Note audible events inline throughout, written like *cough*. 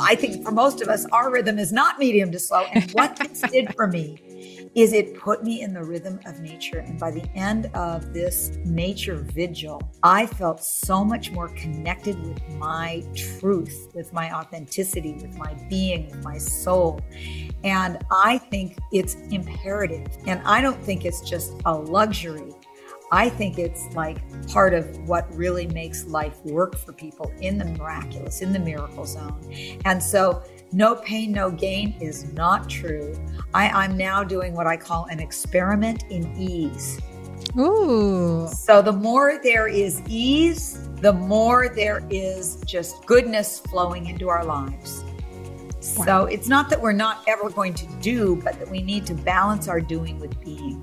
I think for most of us, our rhythm is not medium to slow. And what this *laughs* did for me is it put me in the rhythm of nature. And by the end of this nature vigil, I felt so much more connected with my truth, with my authenticity, with my being, with my soul. And I think it's imperative. And I don't think it's just a luxury. I think it's like part of what really makes life work for people in the miraculous, in the miracle zone. And so, no pain, no gain is not true. I, am now doing what I call an experiment in ease. Ooh. So, the more there is ease, the more there is just goodness flowing into our lives. Wow. So, it's not that we're not ever going to do, but that we need to balance our doing with being.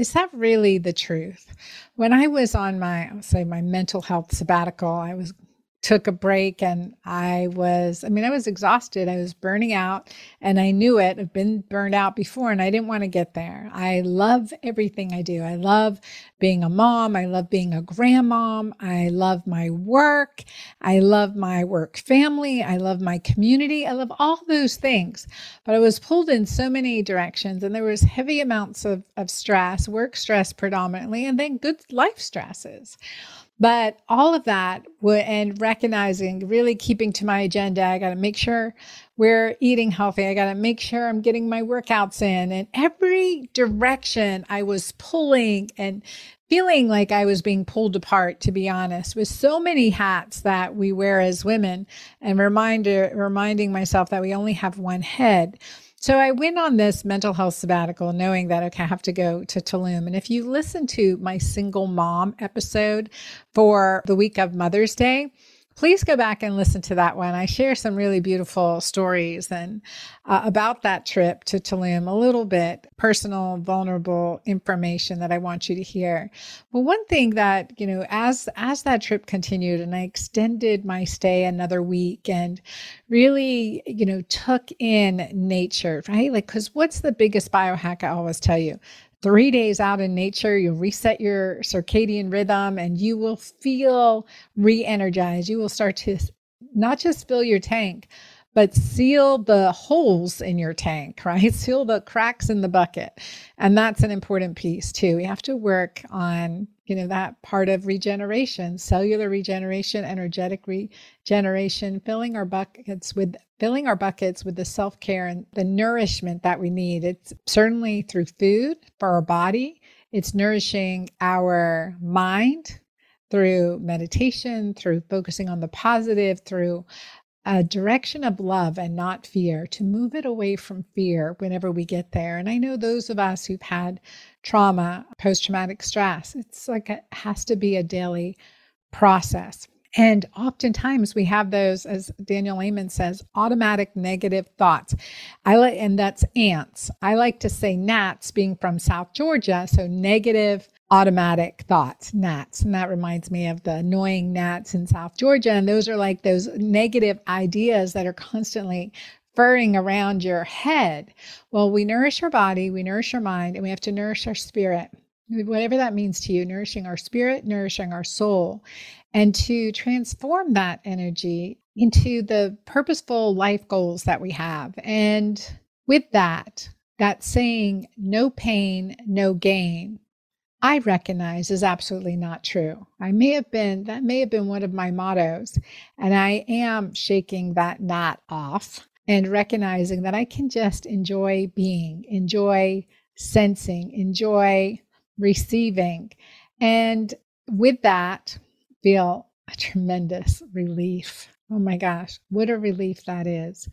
is that really the truth? When I was on my, I'll say my mental health sabbatical, I was took a break and I was, I mean, I was exhausted. I was burning out and I knew it. I've been burned out before and I didn't want to get there. I love everything I do. I love being a mom. I love being a grandmom. I love my work. I love my work family. I love my community. I love all those things. But I was pulled in so many directions and there was heavy amounts of, of stress, work stress predominantly, and then good life stresses. But all of that and recognizing, really keeping to my agenda, I got to make sure we're eating healthy. I got to make sure I'm getting my workouts in. And every direction I was pulling and feeling like I was being pulled apart, to be honest, with so many hats that we wear as women and reminder, reminding myself that we only have one head. So I went on this mental health sabbatical knowing that, okay, I have to go to Tulum. And if you listen to my single mom episode for the week of Mother's Day, please go back and listen to that one. I share some really beautiful stories and uh, about that trip to Tulum, a little bit personal, vulnerable information that I want you to hear. But one thing that, you know, as as that trip continued and I extended my stay another week and really, you know, took in nature, right? Like cuz what's the biggest biohack I always tell you? Three days out in nature, you'll reset your circadian rhythm and you will feel re energized. You will start to not just fill your tank, but seal the holes in your tank, *laughs* right? Seal the cracks in the bucket. And that's an important piece too. We have to work on, you know, that part of regeneration, cellular regeneration, energetic regeneration, filling our buckets with filling our buckets with the self-care and the nourishment that we need. It's certainly through food for our body. It's nourishing our mind through meditation, through focusing on the positive, through a direction of love and not fear, to move it away from fear whenever we get there. And I know those of us who've had trauma, post traumatic stress, it's like it has to be a daily process. And oftentimes we have those, as Daniel Amen says, automatic negative thoughts. I like, and that's ants. I like to say gnats, being from South Georgia, so negative automatic thoughts, gnats. And that reminds me of the annoying gnats in South Georgia. And those are like those negative ideas that are constantly furring around your head. Well, we nourish our body, we nourish our mind, and we have to nourish our spirit. Whatever that means to you, nourishing our spirit, nourishing our soul, and to transform that energy into the purposeful life goals that we have. And with that, that saying, no pain, no gain, I recognize is absolutely not true. I may have been, that may have been one of my mottos, and I am shaking that knot off and recognizing that I can just enjoy being, enjoy sensing, enjoy receiving. And with that, feel a tremendous relief. Oh my gosh, what a relief that is.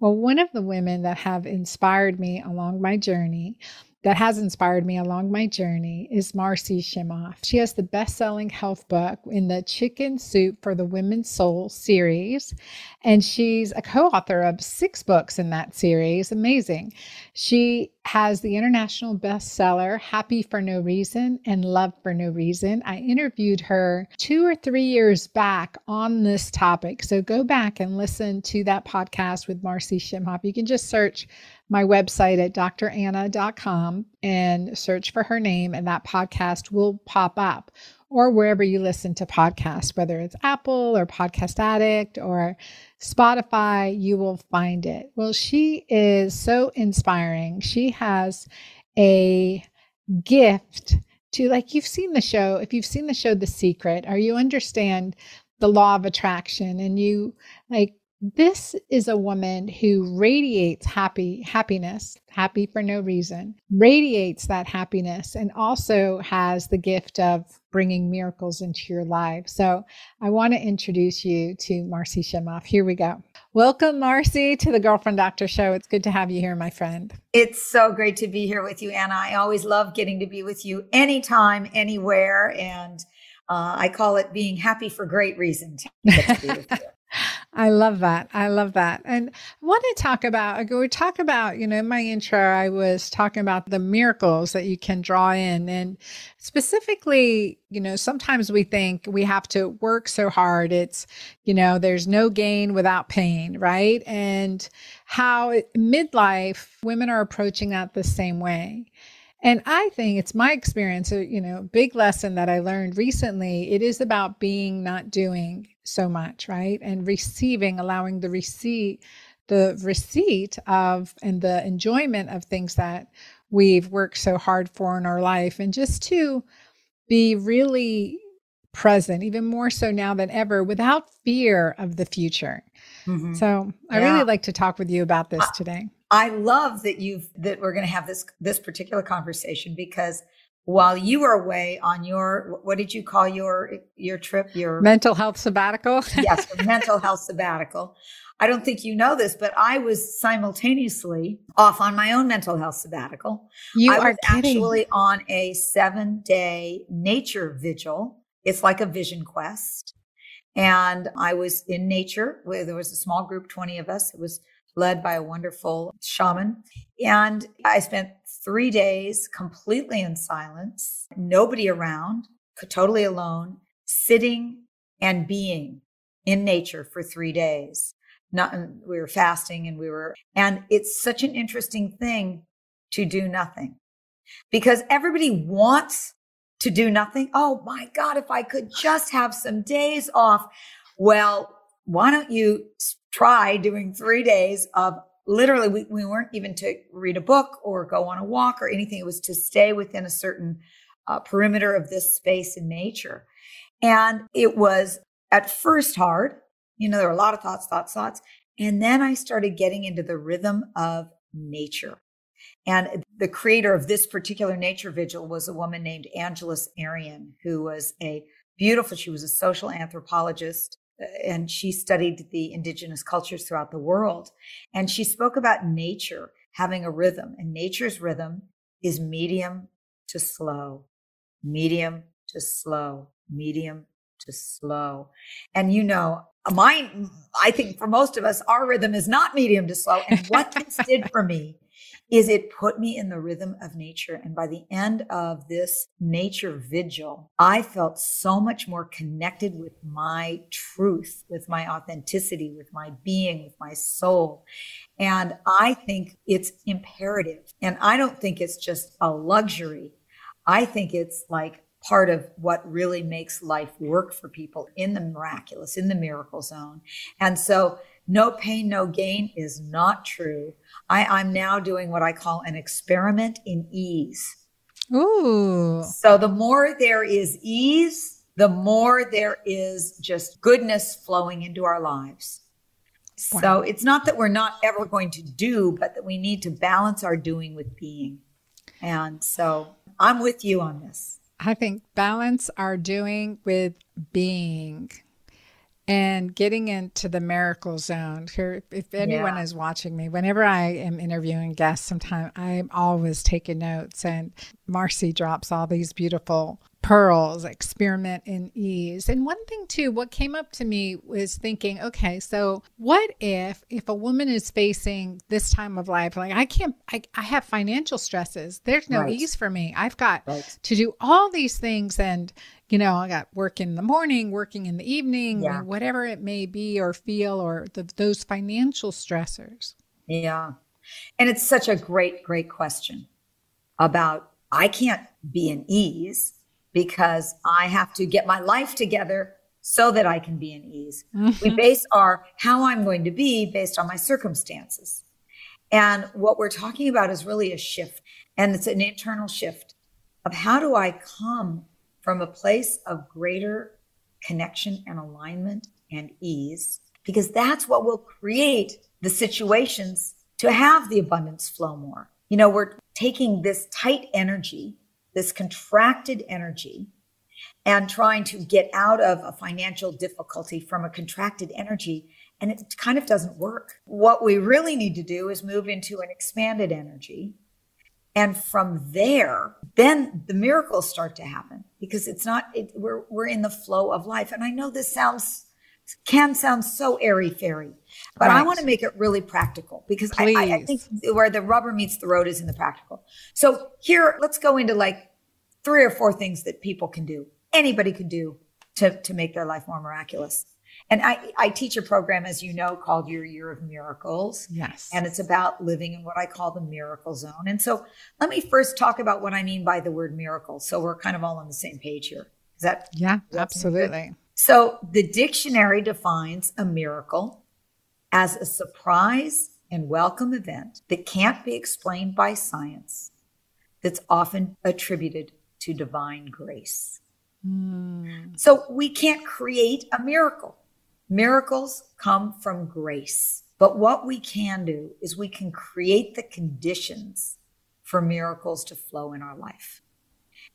Well, one of the women that have inspired me along my journey that has inspired me along my journey is Marci Shimoff. She has the best selling health book in the Chicken Soup for the Women's Soul series, and she's a co author of six books in that series. Amazing. She has the international bestseller Happy for No Reason and Love for No Reason. I interviewed her two or three years back on this topic. So go back and listen to that podcast with Marci Shimoff. You can just search my website at dranna.com and search for her name, and that podcast will pop up. Or wherever you listen to podcasts, whether it's Apple or Podcast Addict or Spotify, you will find it. Well, she is so inspiring. She has a gift to, like, you've seen the show, if you've seen the show The Secret, or you understand the law of attraction and you like this is a woman who radiates happy happiness happy for no reason radiates that happiness and also has the gift of bringing miracles into your life. So i want to introduce you to marci Shimoff. here we go. Welcome marci to the girlfriend doctor show. It's good to have you here my friend. It's so great to be here with you anna. I always love getting to be with you anytime anywhere and uh, I call it being happy for great reason. *laughs* I love that. I love that. And I want to talk about, we talk about, you know, in my intro, I was talking about the miracles that you can draw in. And specifically, you know, sometimes we think we have to work so hard. It's, you know, there's no gain without pain, right? And how midlife women are approaching that the same way. And I think it's my experience, uh, you know, big lesson that I learned recently. It is about being, not doing so much, right? And receiving, allowing the receipt, the receipt of and the enjoyment of things that we've worked so hard for in our life. And just to be really present, even more so now than ever, without fear of the future. Mm-hmm. So I yeah. really like to talk with you about this today. I love that you've that we're going to have this this particular conversation because while you were away on your what did you call your your trip? Your mental health sabbatical? *laughs* Yes mental health sabbatical. I don't think you know this but i was simultaneously off on my own mental health sabbatical. You I are actually on a seven day nature vigil. It's like a vision quest. And i was in nature where there was a small group 20 of us. It was led by a wonderful shaman. And I spent three days completely in silence, nobody around, totally alone, sitting and being in nature for three days. Not, um, we were fasting and we were, and it's such an interesting thing to do nothing because everybody wants to do nothing. Oh my God, if I could just have some days off. Well, why don't you try doing three days of literally, we, we weren't even to read a book or go on a walk or anything. It was to stay within a certain uh, perimeter of this space in nature. And it was at first hard. You know, there were a lot of thoughts, thoughts, thoughts. And then I started getting into the rhythm of nature. And the creator of this particular nature vigil was a woman named Angeles Arrien, who was a beautiful, she was a social anthropologist and she studied the indigenous cultures throughout the world. And she spoke about nature having a rhythm, and nature's rhythm is medium to slow, medium to slow, medium to slow. And you know, mine, I think for most of us, our rhythm is not medium to slow. And what this did for me *laughs* is it put me in the rhythm of nature. And by the end of this nature vigil, I felt so much more connected with my truth, with my authenticity, with my being, with my soul. And I think it's imperative. And I don't think it's just a luxury. I think it's like part of what really makes life work for people in the miraculous, in the miracle zone. And so no pain, no gain is not true. I, I'm now doing what I call an experiment in ease. Ooh. So the more there is ease, the more there is just goodness flowing into our lives. Wow. So it's not that we're not ever going to do, but that we need to balance our doing with being. And so I'm with you on this. I think balance our doing with being and getting into the miracle zone. Here, if anyone yeah. is watching me, whenever I am interviewing guests, sometimes I'm always taking notes, and Marci drops all these beautiful pearls, experiment in ease. And one thing too, what came up to me was thinking, okay, so what if if a woman is facing this time of life, like I can't I, I have financial stresses. There's no right. ease for me. I've got right. to do all these things and you know, I got work in the morning, working in the evening, yeah. whatever it may be or feel or the, those financial stressors. Yeah. And it's such a great, great question about I can't be in ease because I have to get my life together so that I can be in ease. Mm-hmm. We base our how I'm going to be based on my circumstances. And what we're talking about is really a shift, and it's an internal shift of how do I come from a place of greater connection and alignment and ease, because that's what will create the situations to have the abundance flow more. You know, we're taking this tight energy this contracted energy and trying to get out of a financial difficulty from a contracted energy. And it kind of doesn't work. What we really need to do is move into an expanded energy. And from there, then the miracles start to happen because it's not, it, we're, we're in the flow of life. And I know this sounds, can sound so airy fairy, but right. I want to make it really practical because I, I, I, think where the rubber meets the road is in the practical. So here, let's go into like three or four things that people can do, anybody can do to, to make their life more miraculous. And I, I teach a program, as you know, called Your Year of Miracles. Yes. And it's about living in what I call the miracle zone. And so let me first talk about what I mean by the word miracle. So we're kind of all on the same page here. Is that? Yeah, absolutely. So the dictionary defines a miracle as a surprise and welcome event that can't be explained by science, that's often attributed to divine grace. Mm. So we can't create a miracle. Miracles come from grace. But what we can do is we can create the conditions for miracles to flow in our life.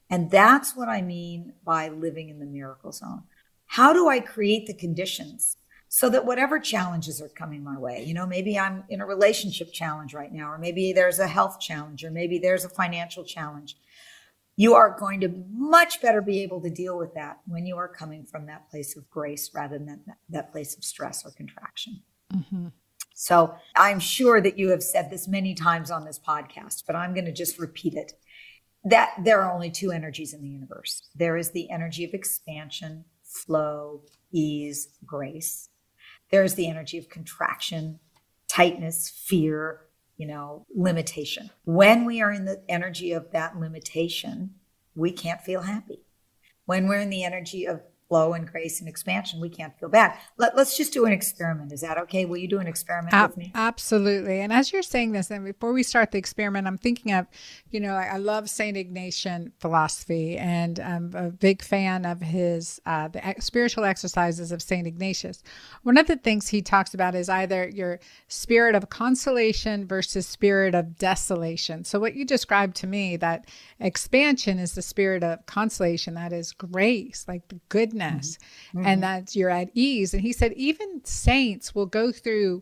And that's what I mean by living in the miracle zone. How do I create the conditions so that whatever challenges are coming my way, you know, maybe I'm in a relationship challenge right now, or maybe there's a health challenge, or maybe there's a financial challenge. You are going to much better be able to deal with that when you are coming from that place of grace rather than that, that place of stress or contraction. Mm-hmm. So I'm sure that you have said this many times on this podcast, but I'm going to just repeat it that there are only two energies in the universe there is the energy of expansion, flow, ease, grace there's the energy of contraction, tightness, fear, you know, limitation. When we are in the energy of that limitation, we can't feel happy. When we're in the energy of flow and grace and expansion, we can't feel bad. Let, us just do an experiment. Is that okay? Will you do an experiment with me? Absolutely. And as you're saying this, and before we start the experiment, I'm thinking of, you know, I, I love St. Ignatian philosophy, and I'm a big fan of his uh, the spiritual exercises of St. Ignatius. One of the things he talks about is either your spirit of consolation versus spirit of desolation. So what you described to me, that expansion is the spirit of consolation, that is grace, like the goodness mm-hmm. and that you're at ease. And he said, even saints will go through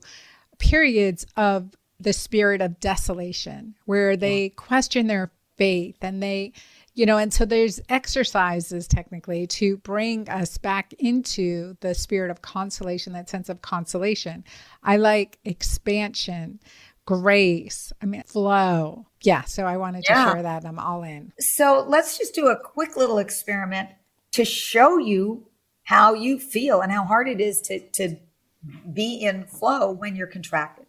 periods of the spirit of desolation where they question their faith and they, you know, and so there's exercises technically to bring us back into the spirit of consolation, that sense of consolation. I like expansion, grace, I mean, flow. Yeah. So I wanted to yeah. share that. I'm all in. So let's just do a quick little experiment to show you how you feel and how hard it is to, to be in flow when you're contracted.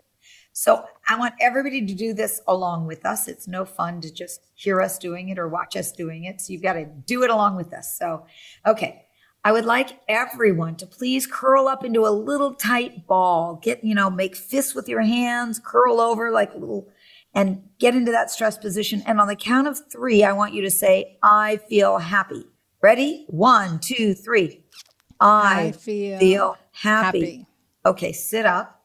So I want everybody to do this along with us. It's no fun to just hear us doing it or watch us doing it. So you've got to do it along with us. So, okay. I would like everyone to please curl up into a little tight ball. Get, you know, make fists with your hands, curl over like a little, and get into that stress position. And on the count of three, I want you to say, I feel happy. Ready? One, two, three. I, I feel, feel happy. happy. Okay, sit up.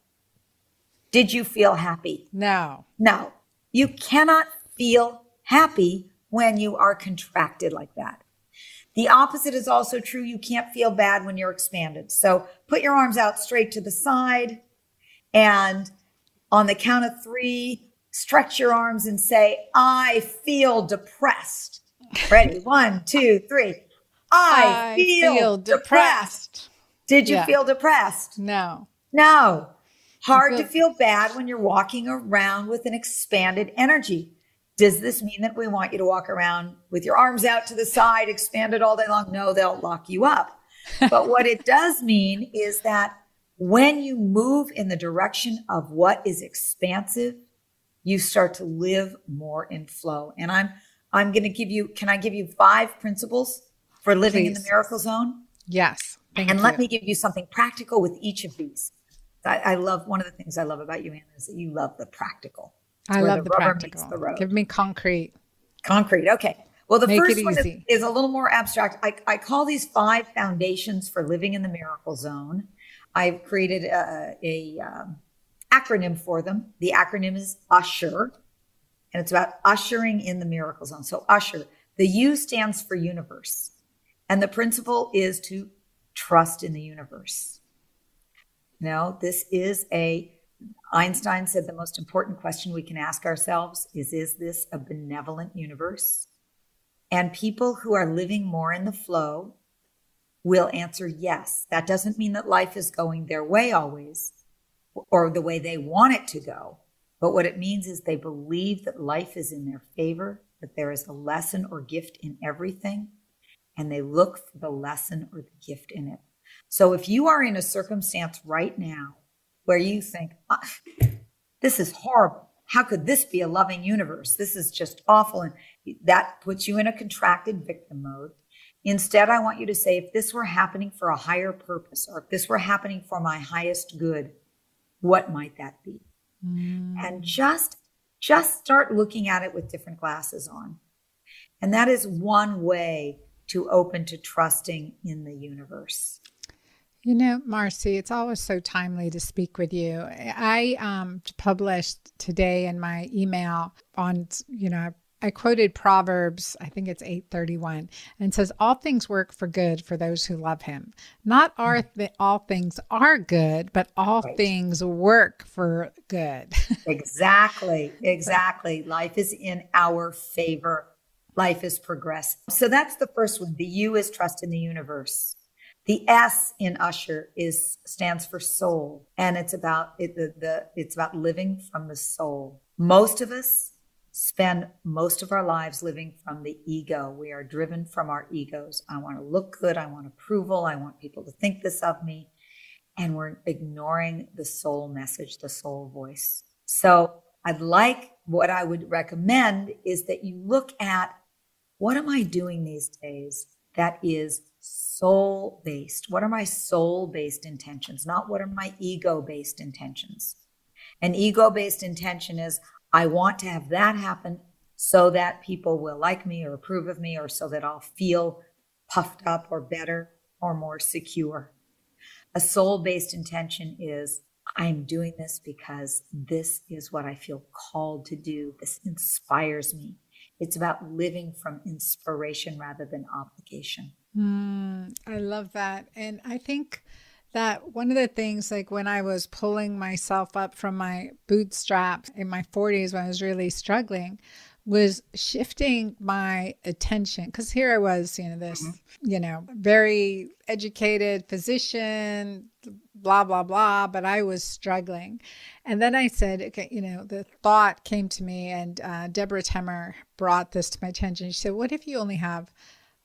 Did you feel happy? No. No. You cannot feel happy when you are contracted like that. The opposite is also true. You can't feel bad when you're expanded. So put your arms out straight to the side and on the count of three, stretch your arms and say, I feel depressed. Ready? *laughs* One, two, three. I, I feel, feel depressed. depressed. Did you yeah. feel depressed? No. No. Hard feel- to feel bad when you're walking around with an expanded energy. Does this mean that we want you to walk around with your arms out to the side, expanded all day long? No, they'll lock you up. but what it does mean is that when you move in the direction of what is expansive, you start to live more in flow. And I'm I'm going to give you can I give you five principles for living Please. in the miracle zone? Yes. and you. let me give you something practical with each of these. I, I, love one of the things I love about you, Anna, is that you love the practical. I love the, the practical. The give me concrete. Concrete. Okay. Well, the Make first one is, is, a little more abstract. I, I call these five foundations for living in the miracle zone. I've created a, a um, acronym for them. The acronym is USHER, and it's about ushering in the miracle zone. So USHER, the U stands for universe, and the principle is to trust in the universe. Now, this is a Einstein said the most important question we can ask ourselves is Is this a benevolent universe? And people who are living more in the flow will answer yes. That doesn't mean that life is going their way always or the way they want it to go. But what it means is they believe that life is in their favor, that there is a lesson or gift in everything, and they look for the lesson or the gift in it. So if you are in a circumstance right now where you think, oh, this is horrible, how could this be a loving universe? This is just awful. And that puts you in a contracted victim mode. Instead, I want you to say, if this were happening for a higher purpose, or if this were happening for my highest good, what might that be? Mm. And just, just start looking at it with different glasses on. And that is one way to open to trusting in the universe. You know, Marci, it's always so timely to speak with you. I um, published today in my email on, you know, I quoted Proverbs, I think it's 831, and says, All things work for good for those who love him. Not are mm. th- all things are good, but all right. things work for good. *laughs* exactly. Exactly. Life is in our favor. Life is progress. So that's the first one. The U is trust in the universe. The S in Usher is stands for soul, and it's about it, the, the it's about living from the soul. Most of us spend most of our lives living from the ego. We are driven from our egos. I want to look good. I want approval. I want people to think this of me. And we're ignoring the soul message, the soul voice. So I'd like what I would recommend is that you look at what am I doing these days that is soul based? What are my soul based intentions? Not what are my ego based intentions? An ego based intention is I want to have that happen so that people will like me or approve of me or so that I'll feel puffed up or better or more secure. A soul based intention is I'm doing this because this is what I feel called to do. This inspires me. It's about living from inspiration rather than obligation. Mm, I love that. And I think that one of the things like when I was pulling myself up from my bootstraps in my 40s when I was really struggling was shifting my attention because here I was, you know, this, mm-hmm. you know, very educated physician, blah, blah, blah, but I was struggling. And then I said, okay, you know, the thought came to me, and uh, Deborah Temmer brought this to my attention. She said, What if you only have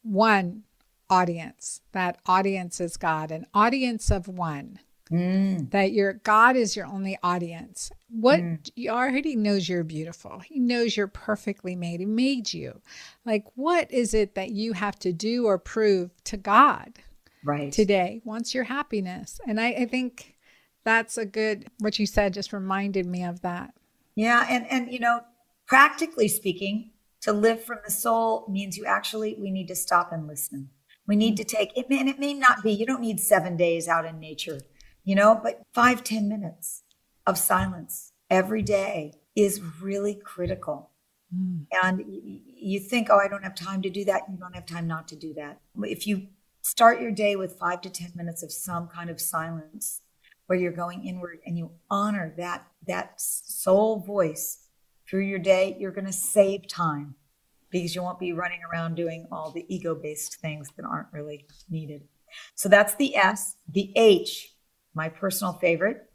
one audience. That audience is God, an audience of one. Mm. That your God is your only audience. What mm. he already knows you're beautiful. He knows you're perfectly made. He made you. Like, what is it that you have to do or prove to God right today? Wants your happiness. And I, I think that's a good what you said just reminded me of that. Yeah, and and you know, practically speaking, to live from the soul means you actually we need to stop and listen. We need to take it, and it may not be, you don't need seven days out in nature, you know, but five ten minutes. of silence every day is really critical. Mm. And you think, oh, I don't have time to do that. You don't have time not to do that. If you start your day with five to 10 minutes of some kind of silence where you're going inward and you honor that, that soul voice through your day, you're going to save time because you won't be running around doing all the ego based things that aren't really needed. So that's the S. The H, my personal favorite,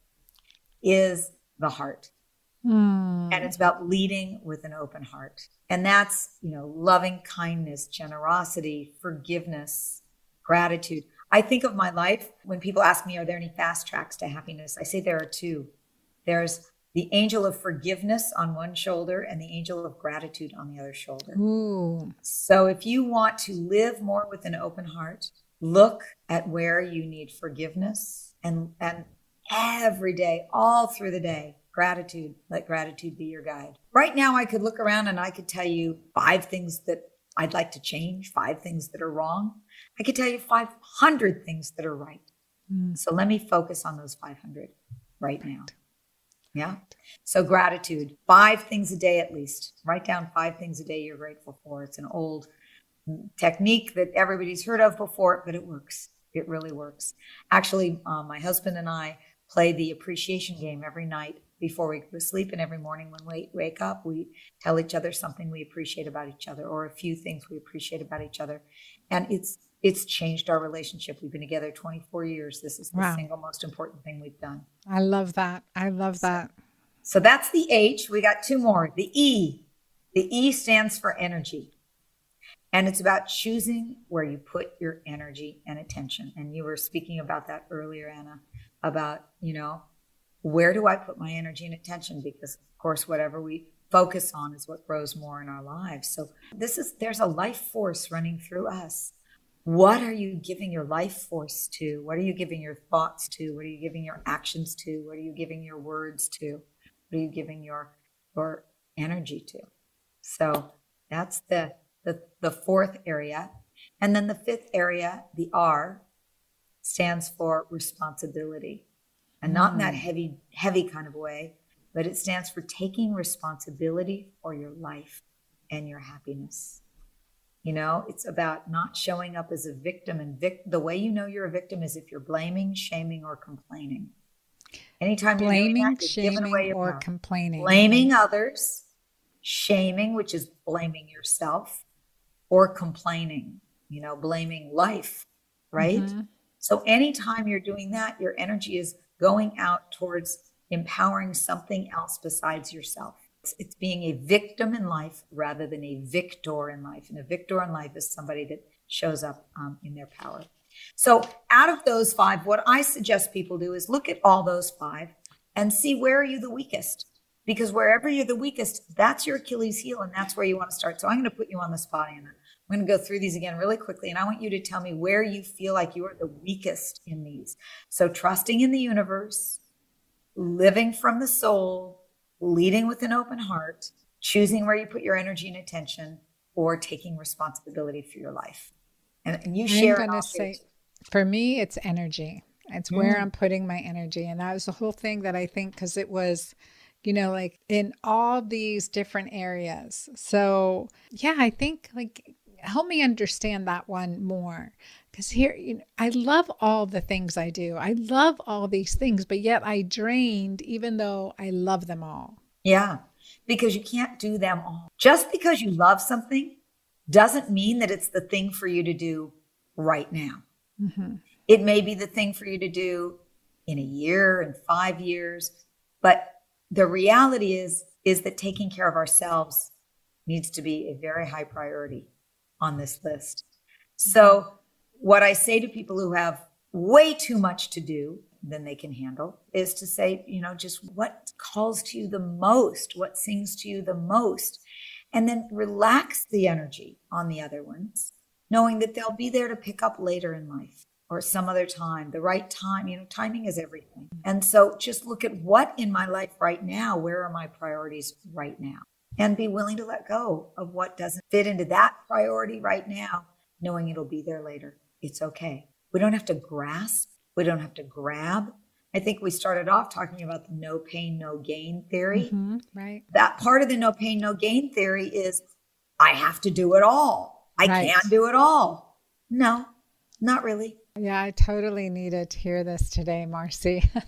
is the heart. Mm. And it's about leading with an open heart. And that's, you know, loving kindness, generosity, forgiveness, gratitude. I think of my life when people ask me, are there any fast tracks to happiness? I say there are two. There's the angel of forgiveness on one shoulder and the angel of gratitude on the other shoulder. Ooh. So if you want to live more with an open heart, look at where you need forgiveness and and every day, all through the day, gratitude. Let gratitude be your guide. Right now I could look around and I could tell you five things that I'd like to change, five things that are wrong. I could tell you 500 things that are right. Mm. So let me focus on those 500 right now. Yeah. So gratitude, five things a day at least. Write down five things a day you're grateful for. It's an old technique that everybody's heard of before, but it works. It really works. Actually, um, my husband and I play the appreciation game every night before we go to sleep, and every morning when we wake up, we tell each other something we appreciate about each other, or a few things we appreciate about each other, and it's it's changed our relationship. We've been together 24 years. This is the wow. single most important thing we've done. I love that. I love that. So that's the H. We got two more. The E. The E stands for energy. And it's about choosing where you put your energy and attention. And you were speaking about that earlier, Anna, about, you know, where do I put my energy and attention? Because, of course, whatever we focus on is what grows more in our lives. So, this is, there's a life force running through us. What are you giving your life force to? What are you giving your thoughts to? What are you giving your actions to? What are you giving your words to? What are you giving your, your energy to? So, that's the the, the fourth area. And then the fifth area, the R, stands for responsibility. And not in that mm. heavy, heavy kind of way, but it stands for taking responsibility for your life and your happiness. You know, it's about not showing up as a victim. And vic- the way you know you're a victim is if you're blaming, shaming, or complaining. Anytime blaming, you're blaming, shaming, or power. complaining, blaming others, shaming, which is blaming yourself, or complaining, you know, blaming life, right? Mm-hmm. So anytime you're doing that, your energy is going out towards empowering something else besides yourself. It's, it's, being a victim in life rather than a victor in life. And a victor in life is somebody that shows up um, in their power. So, out of those five, what I suggest people do is look at all those five and see where are you the weakest because wherever you're the weakest, that's your Achilles heel and that's where you want to start. So I'm going to put you on the spot, Anna. I'm going to go through these again really quickly and I want you to tell me where you feel like you are the weakest in these. So trusting in the universe, living from the soul, leading with an open heart, choosing where you put your energy and attention, or taking responsibility for your life. And, and you share. I'm going to say, for me, it's energy. It's where mm. I'm putting my energy. And that was the whole thing that I think, because it was you know, like in all these different areas. So, yeah, I think like help me understand that one more. Because here you know, i love all the things i do. I love all these things but yet i drained even though i love them all. Yeah because you can't do them all. Just because you love something doesn't mean that it's the thing for you to do right now. Mm-hmm. it may be the thing for you to do in a year and five years but the reality is is that taking care of ourselves needs to be a very high priority on this list. So what I say to people who have way too much to do than they can handle is to say, you know, just what calls to you the most, what sings to you the most, and then relax the energy on the other ones, knowing that they'll be there to pick up later in life or some other time, the right time. You know, timing is everything. And so just look at what in my life right now, where are my priorities right now? And be willing to let go of what doesn't fit into that priority right now, knowing it'll be there later. It's okay. We don't have to grasp, we don't have to grab, I think we started off talking about the no pain, no gain theory. Mm-hmm, right. That part of the no pain, no gain theory is I have to do it all. I Right. can't do it all. No, not really. Yeah, I totally needed to hear this today, Marci. *laughs*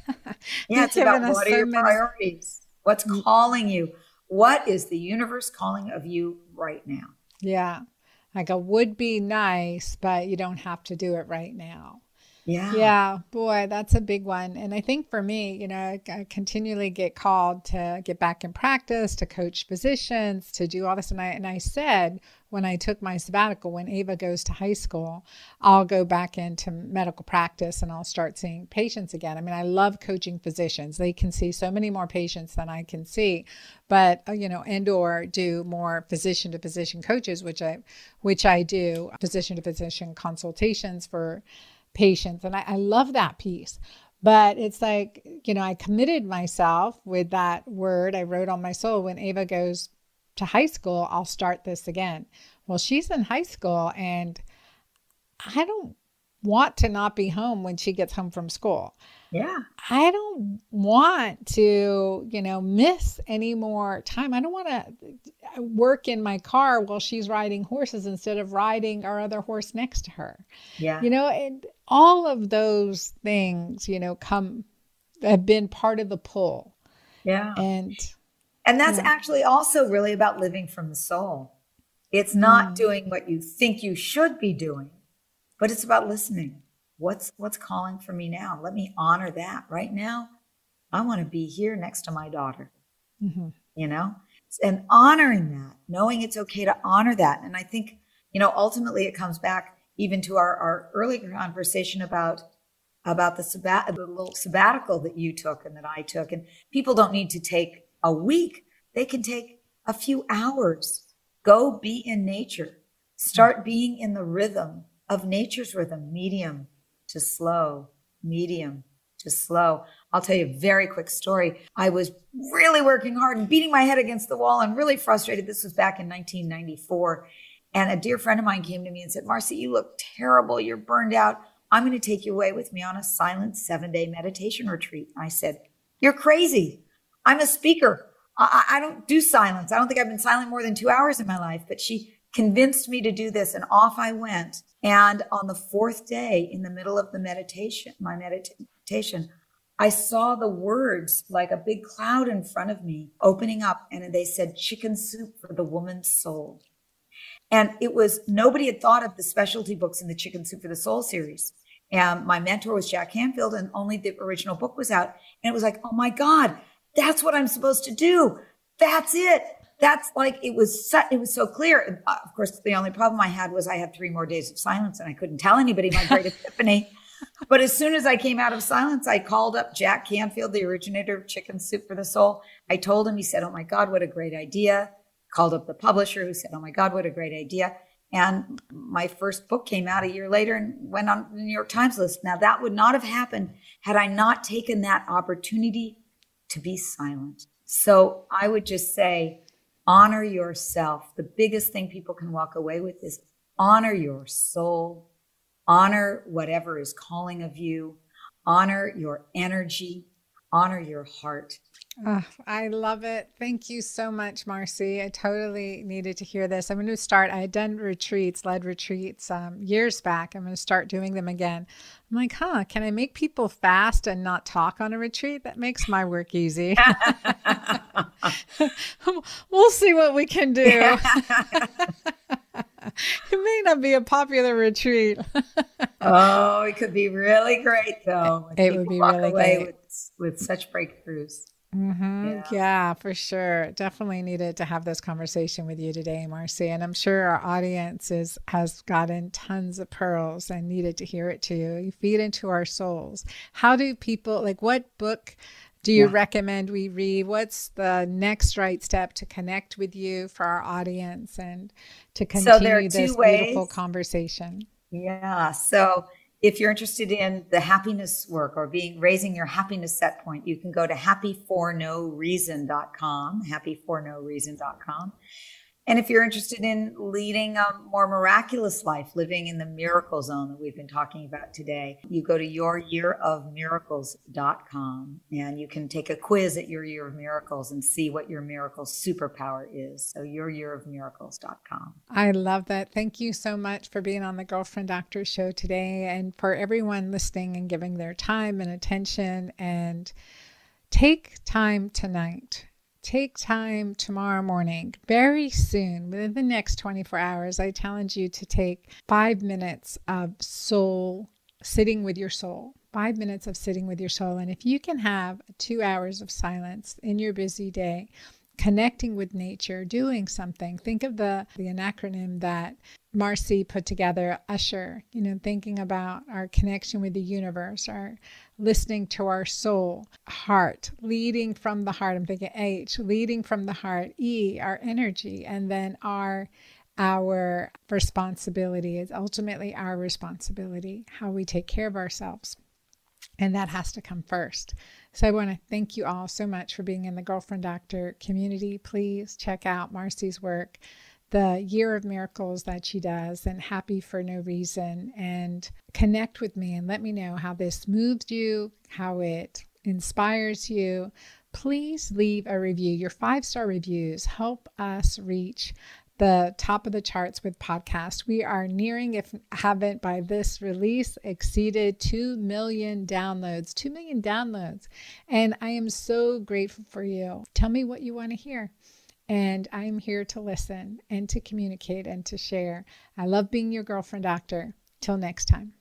Yeah, it's about what are your many- priorities? What's calling you? What is the universe calling of you right now? Yeah. Like a would be nice, but you don't have to do it right now. Yeah. Yeah, boy, that's a big one. And I think for me, you know, I, I continually get called to get back in practice, to coach physicians, to do all this. And I and I said when I took my sabbatical, when Ava goes to high school, I'll go back into medical practice and I'll start seeing patients again. I mean, I love coaching physicians. They can see so many more patients than I can see, but uh, you know, and or do more physician to physician coaches, which I which I do, physician to physician consultations for patients. And I, I love that piece. But it's like, you know, I committed myself with that word I wrote on my soul when Ava goes to high school, I'll start this again. Well, she's in high school and I don't want to not be home when she gets home from school. Yeah. I don't want to, you know, miss any more time. I don't want to work in my car while she's riding horses instead of riding our other horse next to her. Yeah. You know, and all of those things, you know, come have been part of the pull. Yeah. And And that's Yeah. actually also really about living from the soul. It's not Mm. doing what you think you should be doing, but it's about listening. What's what's calling for me now? Let me honor that. Right now, I want to be here next to my daughter, mhm, you know? And honoring that, knowing it's okay to honor that. And I think, you know, ultimately it comes back even to our, our earlier conversation about about the sabbat the little sabbatical that you took and that I took. And people don't need to take a week. They can take a few hours. Go be in nature. Start being in the rhythm of nature's rhythm, medium to slow, medium to slow. I'll tell you a very quick story. I was really working hard and beating my head against the wall and really frustrated. This was back in 1994. And a dear friend of mine came to me and said, Marci, you look terrible. You're burned out. I'm going to take you away with me on a silent seven day meditation retreat. I said, You're crazy. I'm a speaker. I, I don't do silence. I don't think I've been silent more than two hours in my life. But she convinced me to do this, and off I went. And on the fourth day, in the middle of the meditation, my meditation, I saw the words like a big cloud in front of me opening up, and they said, Chicken soup for the woman's soul. And it was nobody had thought of the specialty books in the Chicken Soup for the Soul series. And my mentor was Jack Canfield, and only the original book was out. And it was like, oh my God, that's what I'm supposed to do. That's it. That's like it was. So, it was so clear. And, uh, Of course, the only problem I had was I had three more days of silence, and I couldn't tell anybody my great *laughs* epiphany. But as soon as I came out of silence, I called up Jack Canfield, the originator of Chicken Soup for the Soul. I told him. He said, "Oh my God, what a great idea!" Called up the publisher, who said, "Oh my God, what a great idea!" And my first book came out a year later and went on the New York Times list. Now, that would not have happened had I not taken that opportunity to be silent. So I would just say, honor yourself. The biggest thing people can walk away with is honor your soul, honor whatever is calling of you, honor your energy, honor your heart. Oh, I love it. Thank you so much, Marci. I totally needed to hear this. I'm going to start. I had done retreats, led retreats um, years back. I'm going to start doing them again. I'm like, huh, can I make people fast and not talk on a retreat? That makes my work easy. *laughs* we'll see what we can do. *laughs* it may not be a popular retreat. *laughs* oh, it could be really great though. It would be really great. with, with such breakthroughs. Hmm Yeah. Yeah. for sure. Definitely needed to have this conversation with you today, Marci. And I'm sure our audience is, has gotten tons of pearls and needed to hear it too. You feed into our souls. How do people, like, what book do you Yeah. recommend we read? What's the next right step to connect with you for our audience and to So continue two this beautiful conversation? Yeah. So if you're interested in the happiness work or being raising your happiness set point, you can go to happyfornoreason.com, happyfornoreason.com. And if you're interested in leading a more miraculous life, living in the miracle zone that we've been talking about today, you go to youryearofmiracles.com and you can take a quiz at your year of miracles and see what your miracle superpower is. So youryearofmiracles.com. I love that. Thank you so much for being on the Girlfriend Doctor show today and for everyone listening and giving their time and attention and take time tonight take time tomorrow morning, very soon, within the next 24 hours, I challenge you to take five minutes of soul, sitting with your soul. Five minutes of sitting with your soul. And if you can have two hours of silence in your busy day, connecting with nature, doing something. Think of the, the acronym that Marci put together, Usher, you know, thinking about our connection with the universe, our listening to our soul, heart, leading from the heart. I'm thinking H, leading from the heart, E, our energy, and then our our responsibility is ultimately our responsibility, how we take care of ourselves. And that has to come first. So I want to thank you all so much for being in the Girlfriend Doctor community. Please check out Marci's work, the Year of Miracles that she does, and Happy for No Reason, and connect with me and let me know how this moves you, how it inspires you. Please leave a review. Your five star reviews help us reach the top of the charts with podcast. We are nearing, if haven't by this release, exceeded 2 million downloads. 2 million downloads. And I am so grateful for you. Tell me what you want to hear. And I am here to listen and to communicate and to share. I love being your girlfriend doctor. Till next time.